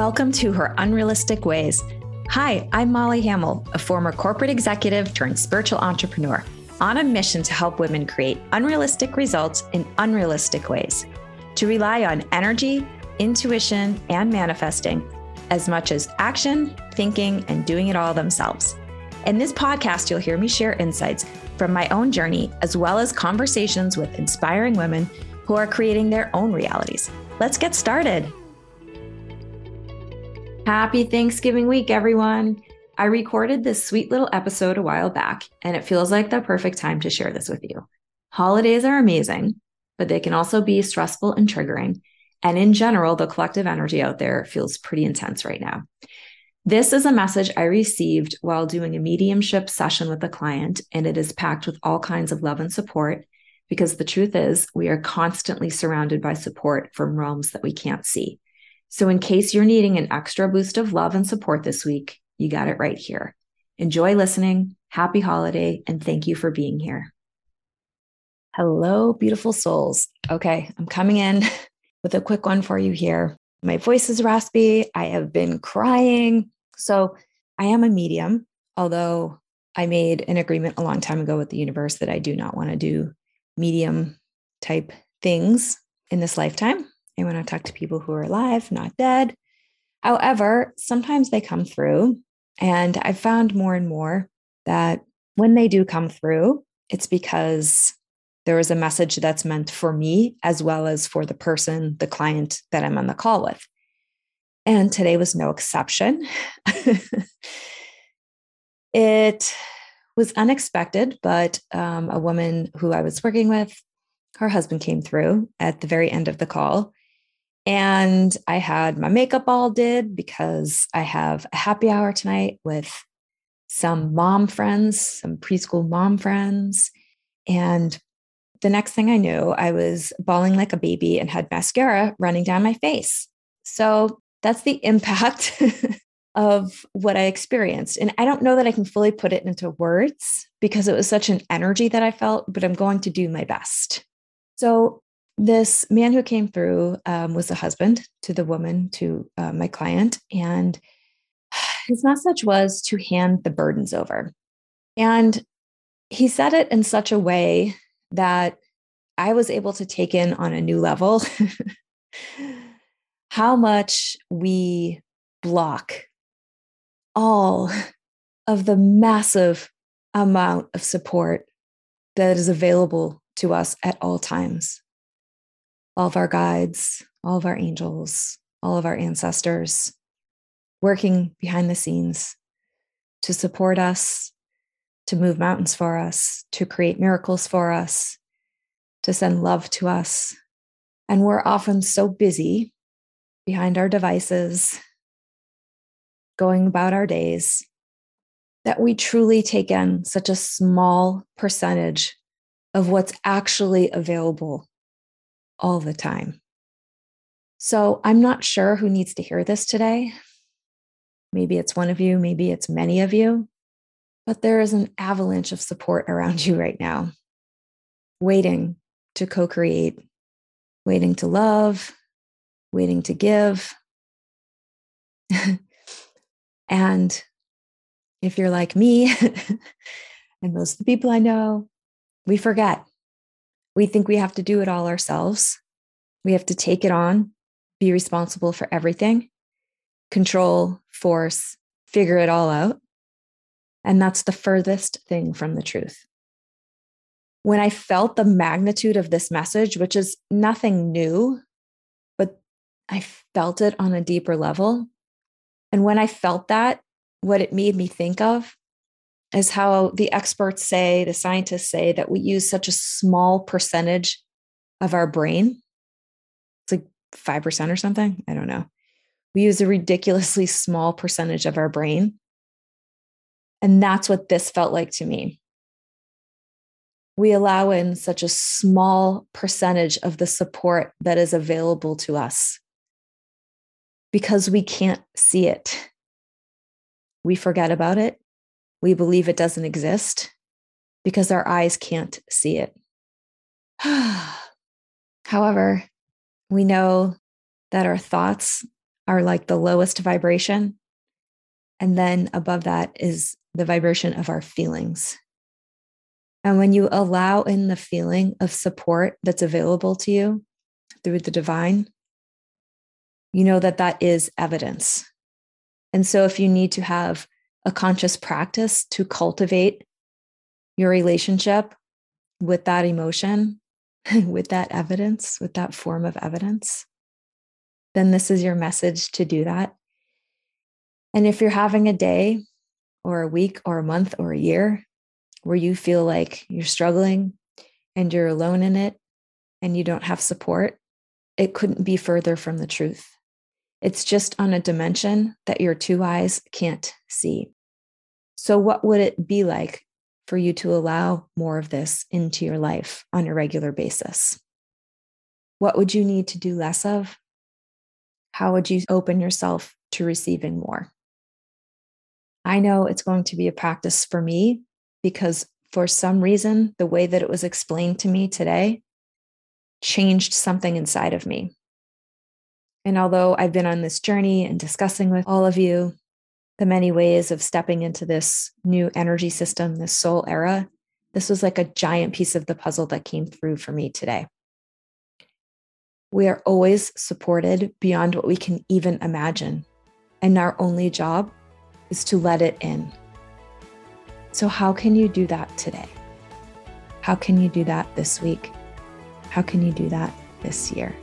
Welcome to Her Unrealistic Ways. Hi, I'm Molly Hamill, a former corporate executive turned spiritual entrepreneur, on a mission to help women create unrealistic results in unrealistic ways, to rely on energy, intuition, and manifesting as much as action, thinking, and doing it all themselves. In this podcast, you'll hear me share insights from my own journey, as well as conversations with inspiring women who are creating their own realities. Let's get started. Happy Thanksgiving week, everyone. I recorded this sweet little episode a while back, and it feels like the perfect time to share this with you. Holidays are amazing, but they can also be stressful and triggering. And in general, the collective energy out there feels pretty intense right now. This is a message I received while doing a mediumship session with a client, and it is packed with all kinds of love and support because the truth is, we are constantly surrounded by support from realms that we can't see. So, in case you're needing an extra boost of love and support this week, you got it right here. Enjoy listening. Happy holiday, and thank you for being here. Hello, beautiful souls. Okay, I'm coming in with a quick one for you here. My voice is raspy. I have been crying. So, I am a medium, although I made an agreement a long time ago with the universe that I do not want to do medium type things in this lifetime. I want to talk to people who are alive, not dead. However, sometimes they come through. And I've found more and more that when they do come through, it's because there is a message that's meant for me as well as for the person, the client that I'm on the call with. And today was no exception. it was unexpected, but um, a woman who I was working with, her husband came through at the very end of the call and I had my makeup all did because I have a happy hour tonight with some mom friends, some preschool mom friends. And the next thing I knew, I was bawling like a baby and had mascara running down my face. So that's the impact of what I experienced. And I don't know that I can fully put it into words because it was such an energy that I felt, but I'm going to do my best. So this man who came through um, was a husband to the woman, to uh, my client, and his message was to hand the burdens over. And he said it in such a way that I was able to take in on a new level how much we block all of the massive amount of support that is available to us at all times all of our guides, all of our angels, all of our ancestors working behind the scenes to support us, to move mountains for us, to create miracles for us, to send love to us. And we're often so busy behind our devices, going about our days, that we truly take in such a small percentage of what's actually available all the time. So I'm not sure who needs to hear this today. Maybe it's one of you, maybe it's many of you, but there is an avalanche of support around you right now, waiting to co create, waiting to love, waiting to give. and if you're like me, and most of the people I know, we forget we think we have to do it all ourselves. We have to take it on, be responsible for everything, control, force, figure it all out. And that's the furthest thing from the truth. When I felt the magnitude of this message, which is nothing new, but I felt it on a deeper level. And when I felt that, what it made me think of is how the experts say, the scientists say that we use such a small percentage of our brain. It's like 5% or something. I don't know. We use a ridiculously small percentage of our brain. And that's what this felt like to me. We allow in such a small percentage of the support that is available to us because we can't see it. We forget about it we believe it doesn't exist because our eyes can't see it. However, we know that our thoughts are like the lowest vibration. And then above that is the vibration of our feelings. And when you allow in the feeling of support that's available to you through the divine, you know that that is evidence. And so if you need to have a conscious practice to cultivate your relationship with that emotion, with that evidence, with that form of evidence, then this is your message to do that. And if you're having a day or a week or a month or a year where you feel like you're struggling and you're alone in it and you don't have support, it couldn't be further from the truth. It's just on a dimension that your two eyes can't see. So, what would it be like for you to allow more of this into your life on a regular basis? What would you need to do less of? How would you open yourself to receiving more? I know it's going to be a practice for me because for some reason, the way that it was explained to me today changed something inside of me. And although I've been on this journey and discussing with all of you the many ways of stepping into this new energy system, this soul era, this was like a giant piece of the puzzle that came through for me today. We are always supported beyond what we can even imagine. And our only job is to let it in. So, how can you do that today? How can you do that this week? How can you do that this year?